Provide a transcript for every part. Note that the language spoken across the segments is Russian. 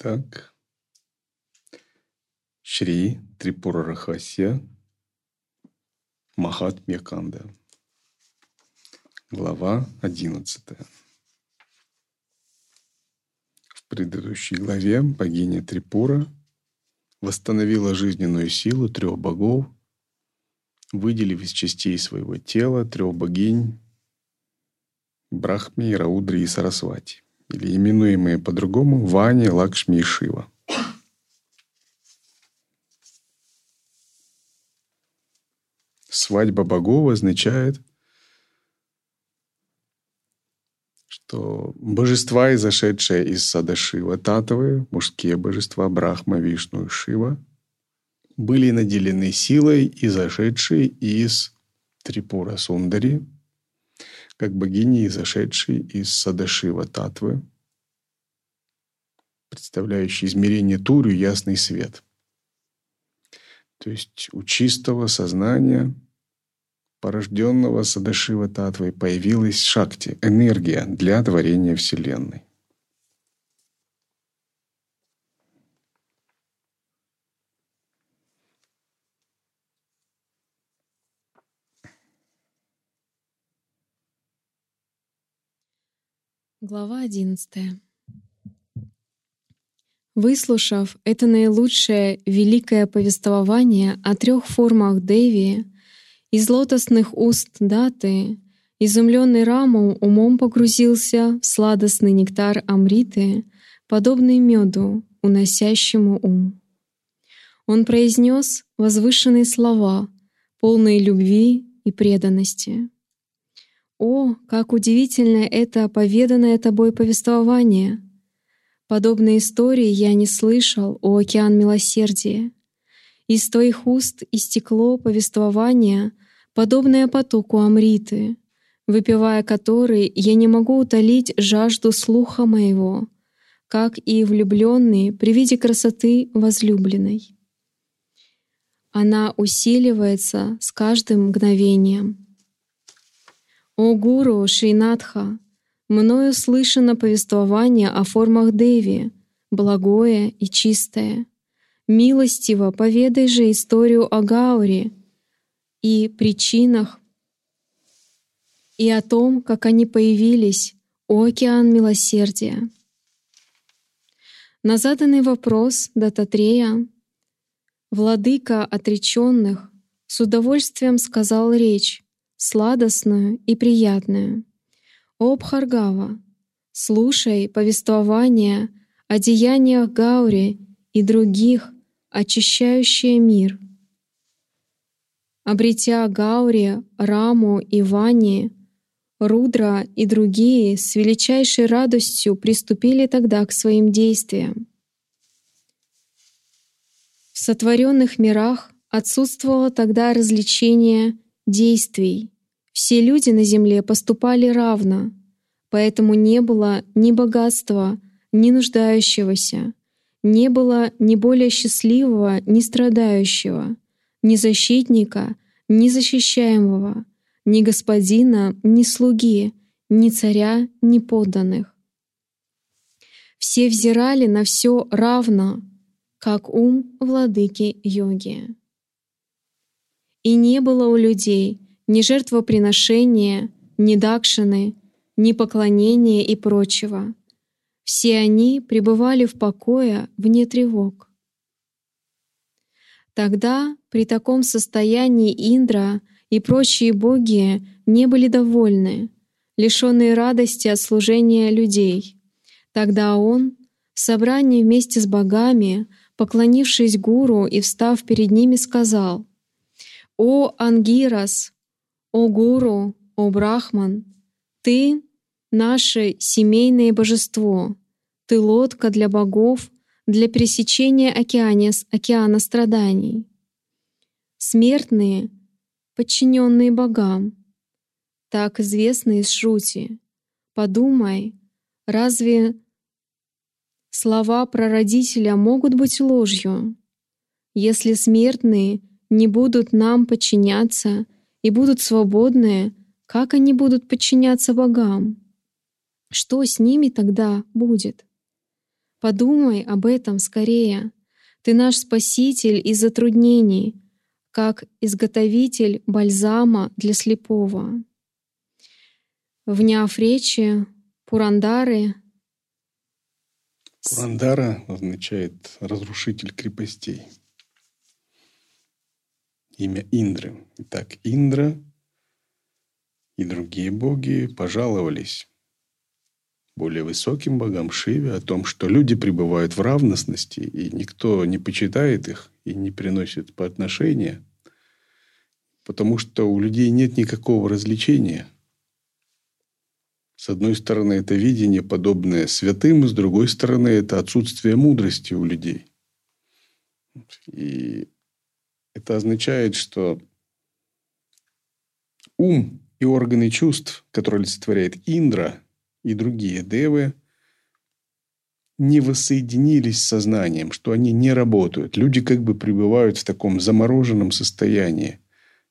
Так. Шри Трипура Рахасья Махатмья Канда. Глава одиннадцатая. В предыдущей главе богиня Трипура восстановила жизненную силу трех богов, выделив из частей своего тела трех богинь Брахми, Раудри и Сарасвати или именуемые по-другому Вани, Лакшми и Шива. Свадьба богов означает, что божества, изошедшие из сада Шива, Татовы, мужские божества Брахма, Вишну и Шива, были наделены силой, изошедшей из Трипура Сундари, как богини, изошедшей из Садашива Татвы, представляющей измерение Турю ясный свет. То есть у чистого сознания, порожденного Садашива Татвой, появилась шакти, энергия для творения Вселенной. Глава одиннадцатая. Выслушав это наилучшее великое повествование о трех формах Деви, из лотосных уст Даты, изумленный Раму умом погрузился в сладостный нектар Амриты, подобный меду, уносящему ум. Он произнес возвышенные слова, полные любви и преданности. О, как удивительно это поведанное тобой повествование! Подобной истории я не слышал, о океан милосердия. Из твоих уст истекло повествование, подобное потоку Амриты, выпивая который, я не могу утолить жажду слуха моего, как и влюбленный при виде красоты возлюбленной. Она усиливается с каждым мгновением — о гуру Шринатха, мною слышано повествование о формах Деви, благое и чистое. Милостиво поведай же историю о Гауре и причинах, и о том, как они появились, о океан милосердия. На заданный вопрос Дататрея владыка отреченных с удовольствием сказал речь, сладостную и приятную. О Бхаргава, слушай повествования о деяниях Гаури и других, очищающие мир. Обретя Гаури, Раму и Вани, Рудра и другие с величайшей радостью приступили тогда к своим действиям. В сотворенных мирах отсутствовало тогда развлечение действий. Все люди на земле поступали равно, поэтому не было ни богатства, ни нуждающегося, не было ни более счастливого, ни страдающего, ни защитника, ни защищаемого, ни господина, ни слуги, ни царя, ни подданных. Все взирали на все равно, как ум владыки йоги. И не было у людей ни жертвоприношения, ни дакшины, ни поклонения и прочего. Все они пребывали в покое вне тревог. Тогда при таком состоянии Индра и прочие боги не были довольны, лишенные радости от служения людей. Тогда он в собрании вместе с богами, поклонившись гуру и встав перед ними, сказал: «О Ангирас, о Гуру, о Брахман, ты — наше семейное божество, ты — лодка для богов, для пересечения океана, океана страданий. Смертные, подчиненные богам, так известные из Шрути. Подумай, разве слова прародителя могут быть ложью? Если смертные не будут нам подчиняться и будут свободны, как они будут подчиняться богам? Что с ними тогда будет? Подумай об этом скорее. Ты наш спаситель из затруднений, как изготовитель бальзама для слепого. Вняв речи, Пурандары Пурандара означает разрушитель крепостей. Имя Индры. Итак, Индра и другие боги пожаловались более высоким богам Шиве о том, что люди пребывают в равностности, и никто не почитает их и не приносит по отношения, потому что у людей нет никакого развлечения. С одной стороны, это видение, подобное святым, с другой стороны, это отсутствие мудрости у людей. И это означает, что ум и органы чувств, которые олицетворяет Индра и другие девы, не воссоединились с сознанием, что они не работают. Люди как бы пребывают в таком замороженном состоянии,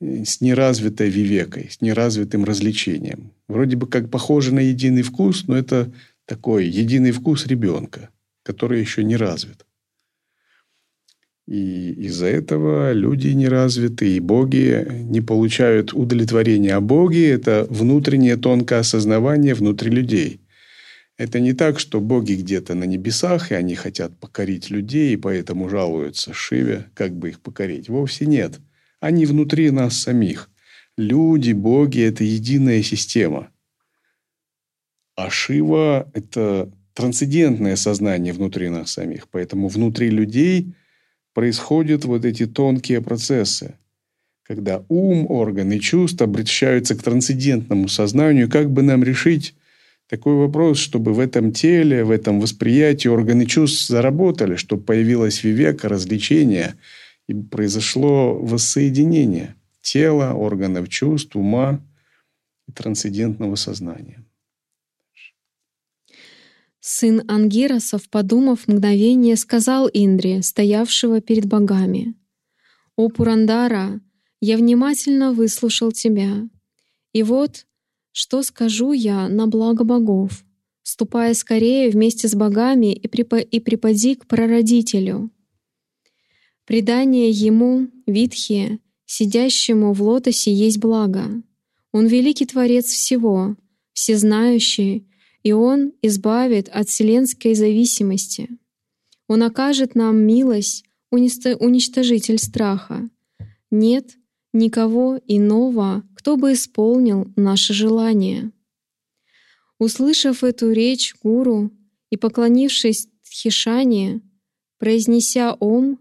э, с неразвитой вивекой, с неразвитым развлечением. Вроде бы как похоже на единый вкус, но это такой единый вкус ребенка, который еще не развит. И из-за этого люди неразвитые, и боги не получают удовлетворения. А боги – это внутреннее тонкое осознавание внутри людей. Это не так, что боги где-то на небесах, и они хотят покорить людей, и поэтому жалуются Шиве, как бы их покорить. Вовсе нет. Они внутри нас самих. Люди, боги – это единая система. А Шива – это трансцендентное сознание внутри нас самих. Поэтому внутри людей – происходят вот эти тонкие процессы, когда ум, органы чувств обращаются к трансцендентному сознанию, как бы нам решить такой вопрос, чтобы в этом теле, в этом восприятии органы чувств заработали, чтобы появилась вивека, развлечение, и произошло воссоединение тела, органов чувств, ума и трансцендентного сознания. Сын Ангиросов, подумав мгновение, сказал Индре, стоявшего перед богами, «О Пурандара, я внимательно выслушал тебя. И вот, что скажу я на благо богов, ступая скорее вместе с богами и, припо и припади к прародителю. Предание ему, Витхе, сидящему в лотосе, есть благо. Он великий Творец всего, всезнающий, и Он избавит от вселенской зависимости. Он окажет нам милость, уничтожитель страха. Нет никого иного, кто бы исполнил наше желание. Услышав эту речь гуру и поклонившись Тхишане, произнеся Ом,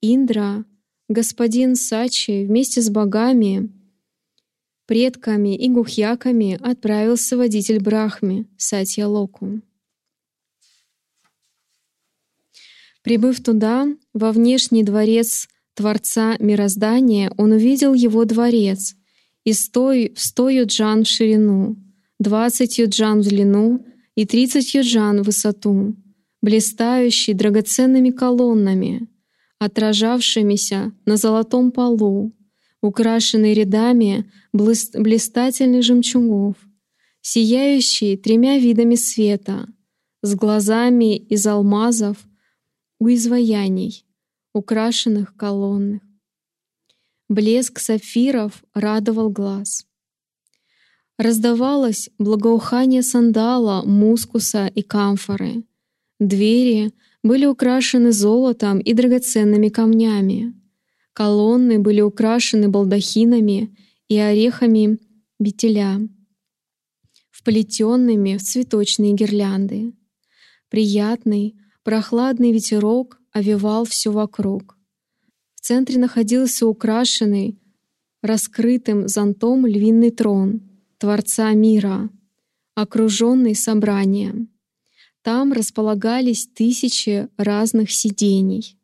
Индра, господин Сачи вместе с богами — предками и гухьяками отправился водитель Брахми Сатья Локу. Прибыв туда, во внешний дворец Творца мироздания, он увидел его дворец и стой, в сто юджан в ширину, двадцать юджан в длину и тридцать юджан в высоту, блистающий драгоценными колоннами, отражавшимися на золотом полу, украшенный рядами блистательных жемчугов, сияющий тремя видами света, с глазами из алмазов у изваяний, украшенных колоннах. Блеск сапфиров радовал глаз. Раздавалось благоухание сандала, мускуса и камфоры. Двери были украшены золотом и драгоценными камнями. Колонны были украшены балдахинами и орехами бетеля, вплетенными в цветочные гирлянды. Приятный, прохладный ветерок овевал все вокруг. В центре находился украшенный раскрытым зонтом львиный трон Творца мира, окруженный собранием. Там располагались тысячи разных сидений.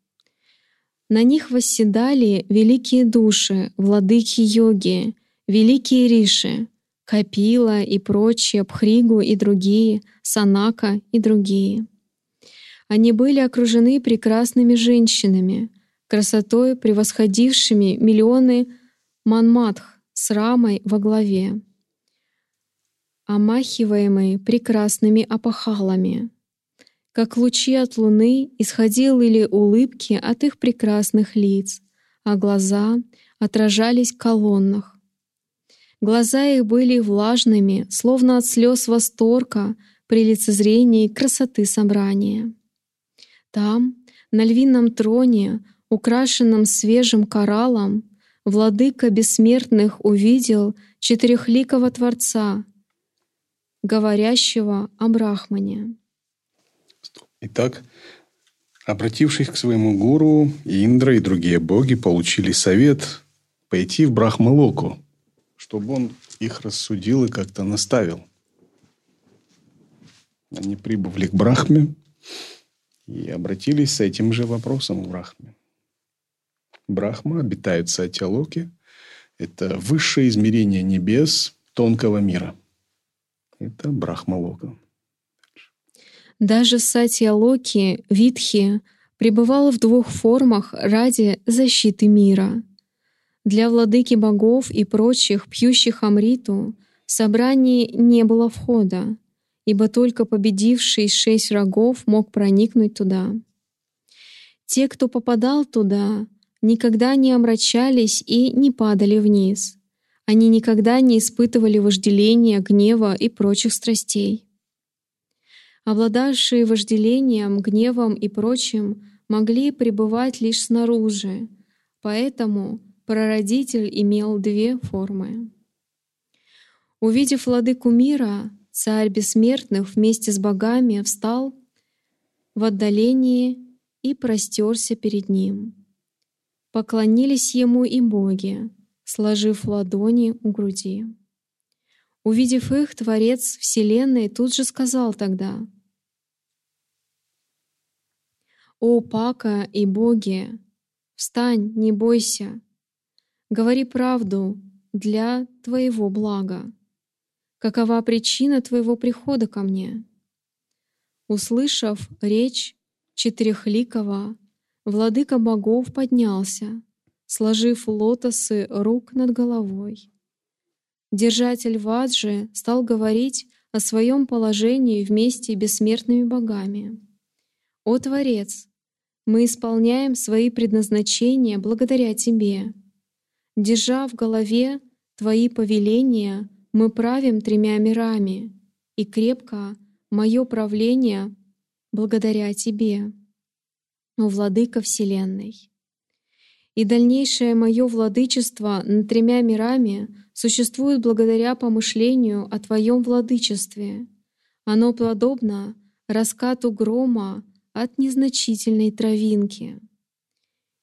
На них восседали великие души, владыки йоги, великие риши, Капила и прочие, Пхригу и другие, Санака и другие. Они были окружены прекрасными женщинами, красотой превосходившими миллионы манматх с рамой во главе, омахиваемые прекрасными опахалами. Как лучи от луны исходили улыбки от их прекрасных лиц, а глаза отражались в колоннах. Глаза их были влажными, словно от слез восторга при лицезрении красоты собрания. Там, на львином троне, украшенном свежим кораллом, владыка бессмертных увидел четырехликого Творца, говорящего о Брахмане. Итак, обратившись к своему гуру, Индра и другие боги получили совет пойти в Брахмалоку, чтобы он их рассудил и как-то наставил. Они прибыли к Брахме и обратились с этим же вопросом к Брахме. Брахма обитает в Сатьялоке. Это высшее измерение небес тонкого мира. Это Брахмалока. Даже Сатья-Локи, Витхи, пребывал в двух формах ради защиты мира. Для владыки богов и прочих, пьющих Амриту, в собрании не было входа, ибо только победивший шесть врагов мог проникнуть туда. Те, кто попадал туда, никогда не омрачались и не падали вниз. Они никогда не испытывали вожделения, гнева и прочих страстей. Обладавшие вожделением, гневом и прочим могли пребывать лишь снаружи, поэтому прародитель имел две формы. Увидев владыку мира, царь бессмертных вместе с богами встал в отдалении и простерся перед ним. Поклонились ему и боги, сложив ладони у груди. Увидев их, Творец Вселенной тут же сказал тогда — «О, Пака и боги, встань, не бойся, говори правду для твоего блага. Какова причина твоего прихода ко мне?» Услышав речь четырехликого, владыка богов поднялся, сложив лотосы рук над головой. Держатель Ваджи стал говорить о своем положении вместе с бессмертными богами. «О Творец, мы исполняем свои предназначения благодаря Тебе. Держа в голове Твои повеления, мы правим тремя мирами, и крепко мое правление благодаря Тебе, о Владыка Вселенной. И дальнейшее мое владычество над тремя мирами существует благодаря помышлению о Твоем владычестве. Оно подобно раскату грома от незначительной травинки.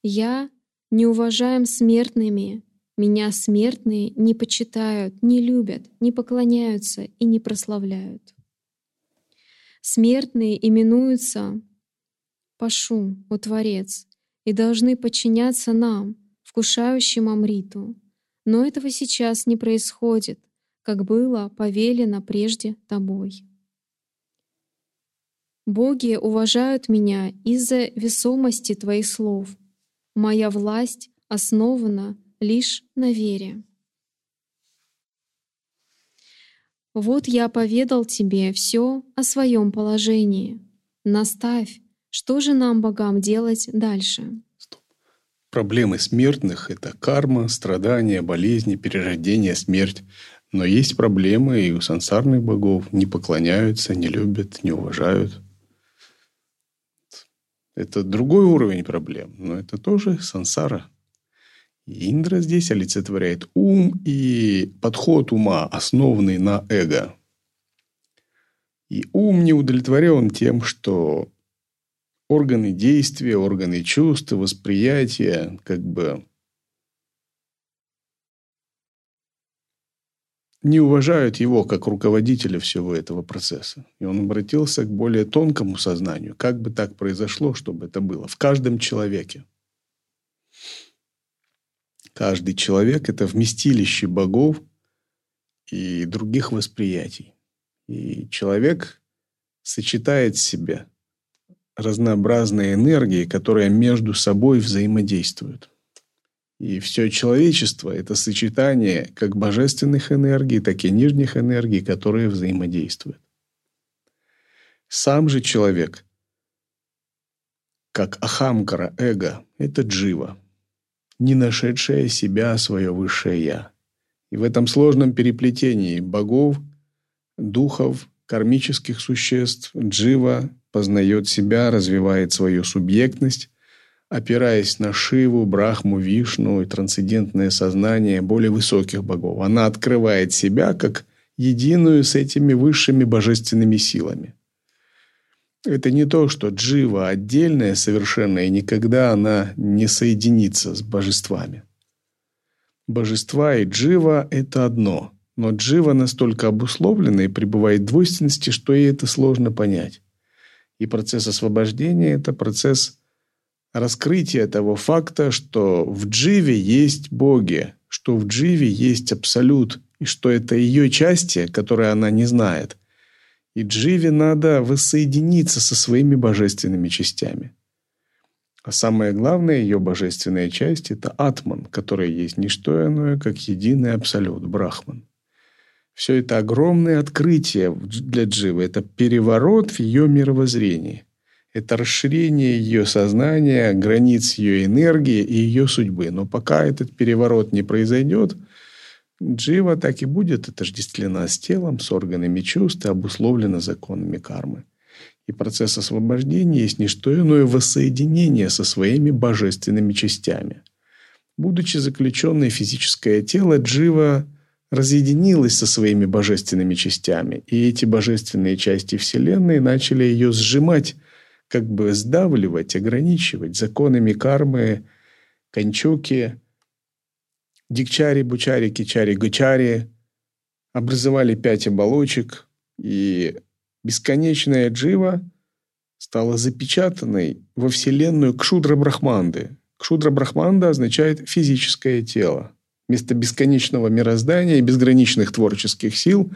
Я не уважаем смертными, меня смертные не почитают, не любят, не поклоняются и не прославляют. Смертные именуются Пашу, о Творец, и должны подчиняться нам, вкушающим Амриту. Но этого сейчас не происходит, как было повелено прежде тобой. Боги уважают меня из-за весомости Твоих слов. Моя власть основана лишь на вере. Вот я поведал тебе все о своем положении. Наставь, что же нам, богам, делать дальше? Проблемы смертных — это карма, страдания, болезни, перерождение, смерть. Но есть проблемы и у сансарных богов. Не поклоняются, не любят, не уважают. Это другой уровень проблем, но это тоже сансара. Индра здесь олицетворяет ум и подход ума, основанный на эго. И ум не удовлетворен тем, что органы действия, органы чувств, восприятия как бы не уважают его как руководителя всего этого процесса. И он обратился к более тонкому сознанию. Как бы так произошло, чтобы это было в каждом человеке. Каждый человек – это вместилище богов и других восприятий. И человек сочетает в себе разнообразные энергии, которые между собой взаимодействуют. И все человечество – это сочетание как божественных энергий, так и нижних энергий, которые взаимодействуют. Сам же человек как Ахамкара, эго – это джива, не нашедшая себя свое высшее «я». И в этом сложном переплетении богов, духов, кармических существ джива познает себя, развивает свою субъектность, опираясь на Шиву, Брахму, Вишну и трансцендентное сознание более высоких богов. Она открывает себя как единую с этими высшими божественными силами – это не то, что джива отдельная совершенно, и никогда она не соединится с божествами. Божества и джива – это одно, но джива настолько обусловлена и пребывает в двойственности, что ей это сложно понять. И процесс освобождения – это процесс раскрытия того факта, что в дживе есть боги, что в дживе есть абсолют, и что это ее части, которые она не знает – и Дживе надо воссоединиться со своими божественными частями. А самое главное, ее божественная часть – это Атман, которая есть не что иное, как единый абсолют, Брахман. Все это огромное открытие для Дживы, это переворот в ее мировоззрении. Это расширение ее сознания, границ ее энергии и ее судьбы. Но пока этот переворот не произойдет – Джива так и будет отождествлена с телом, с органами чувств и обусловлена законами кармы. И процесс освобождения есть не что иное воссоединение со своими божественными частями. Будучи заключенной в физическое тело, Джива разъединилась со своими божественными частями, и эти божественные части Вселенной начали ее сжимать, как бы сдавливать, ограничивать законами кармы, канчуки, Дикчари, Бучари, Кичари, Гучари образовали пять оболочек, и бесконечная джива стала запечатанной во вселенную Кшудра Брахманды. Кшудра Брахманда означает физическое тело. Вместо бесконечного мироздания и безграничных творческих сил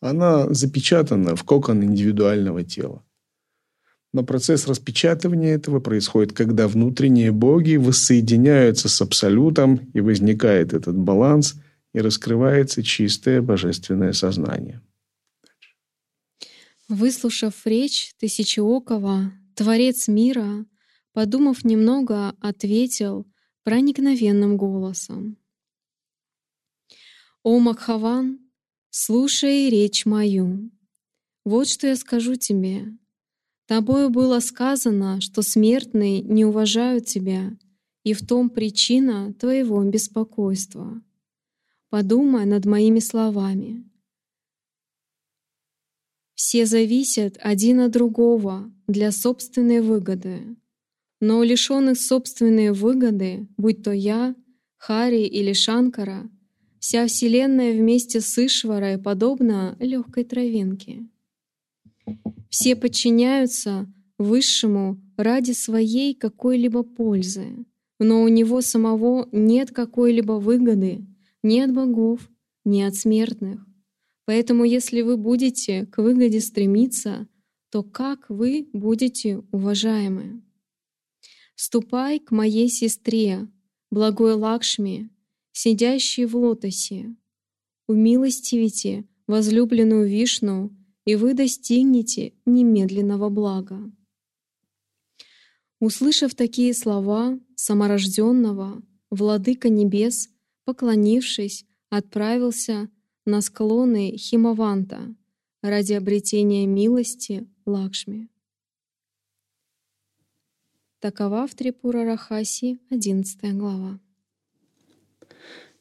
она запечатана в кокон индивидуального тела. Но процесс распечатывания этого происходит, когда внутренние боги воссоединяются с Абсолютом, и возникает этот баланс, и раскрывается чистое божественное сознание. Выслушав речь Тысячеокова, Творец мира, подумав немного, ответил проникновенным голосом. «О Макхаван, слушай речь мою. Вот что я скажу тебе. Тобою было сказано, что смертные не уважают тебя, и в том причина твоего беспокойства. Подумай над моими словами. Все зависят один от другого для собственной выгоды, но у лишенных собственной выгоды, будь то я, Хари или Шанкара, вся Вселенная вместе с Ишварой подобна легкой травинке. Все подчиняются Высшему ради своей какой-либо пользы, но у него самого нет какой-либо выгоды ни от богов, ни от смертных. Поэтому если вы будете к выгоде стремиться, то как вы будете уважаемы? Ступай к моей сестре, благой Лакшми, сидящей в лотосе. Умилостивите возлюбленную Вишну и вы достигнете немедленного блага. Услышав такие слова саморожденного, владыка небес, поклонившись, отправился на склоны Химаванта ради обретения милости Лакшми. Такова в Трипура Рахаси, 11 глава.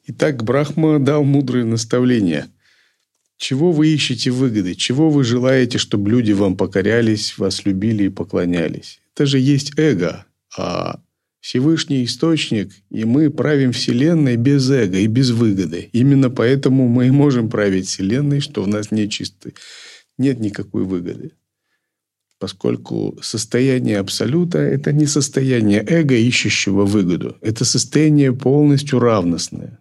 Итак, Брахма дал мудрые наставления – чего вы ищете выгоды? Чего вы желаете, чтобы люди вам покорялись, вас любили и поклонялись? Это же есть эго. А Всевышний Источник, и мы правим Вселенной без эго и без выгоды. Именно поэтому мы и можем править Вселенной, что у нас нет чистой, нет никакой выгоды. Поскольку состояние Абсолюта – это не состояние эго, ищущего выгоду. Это состояние полностью равностное.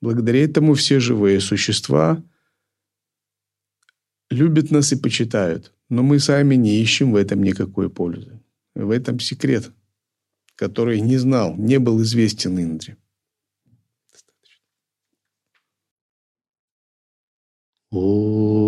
Благодаря этому все живые существа – любят нас и почитают, но мы сами не ищем в этом никакой пользы. В этом секрет, который не знал, не был известен Индре. О,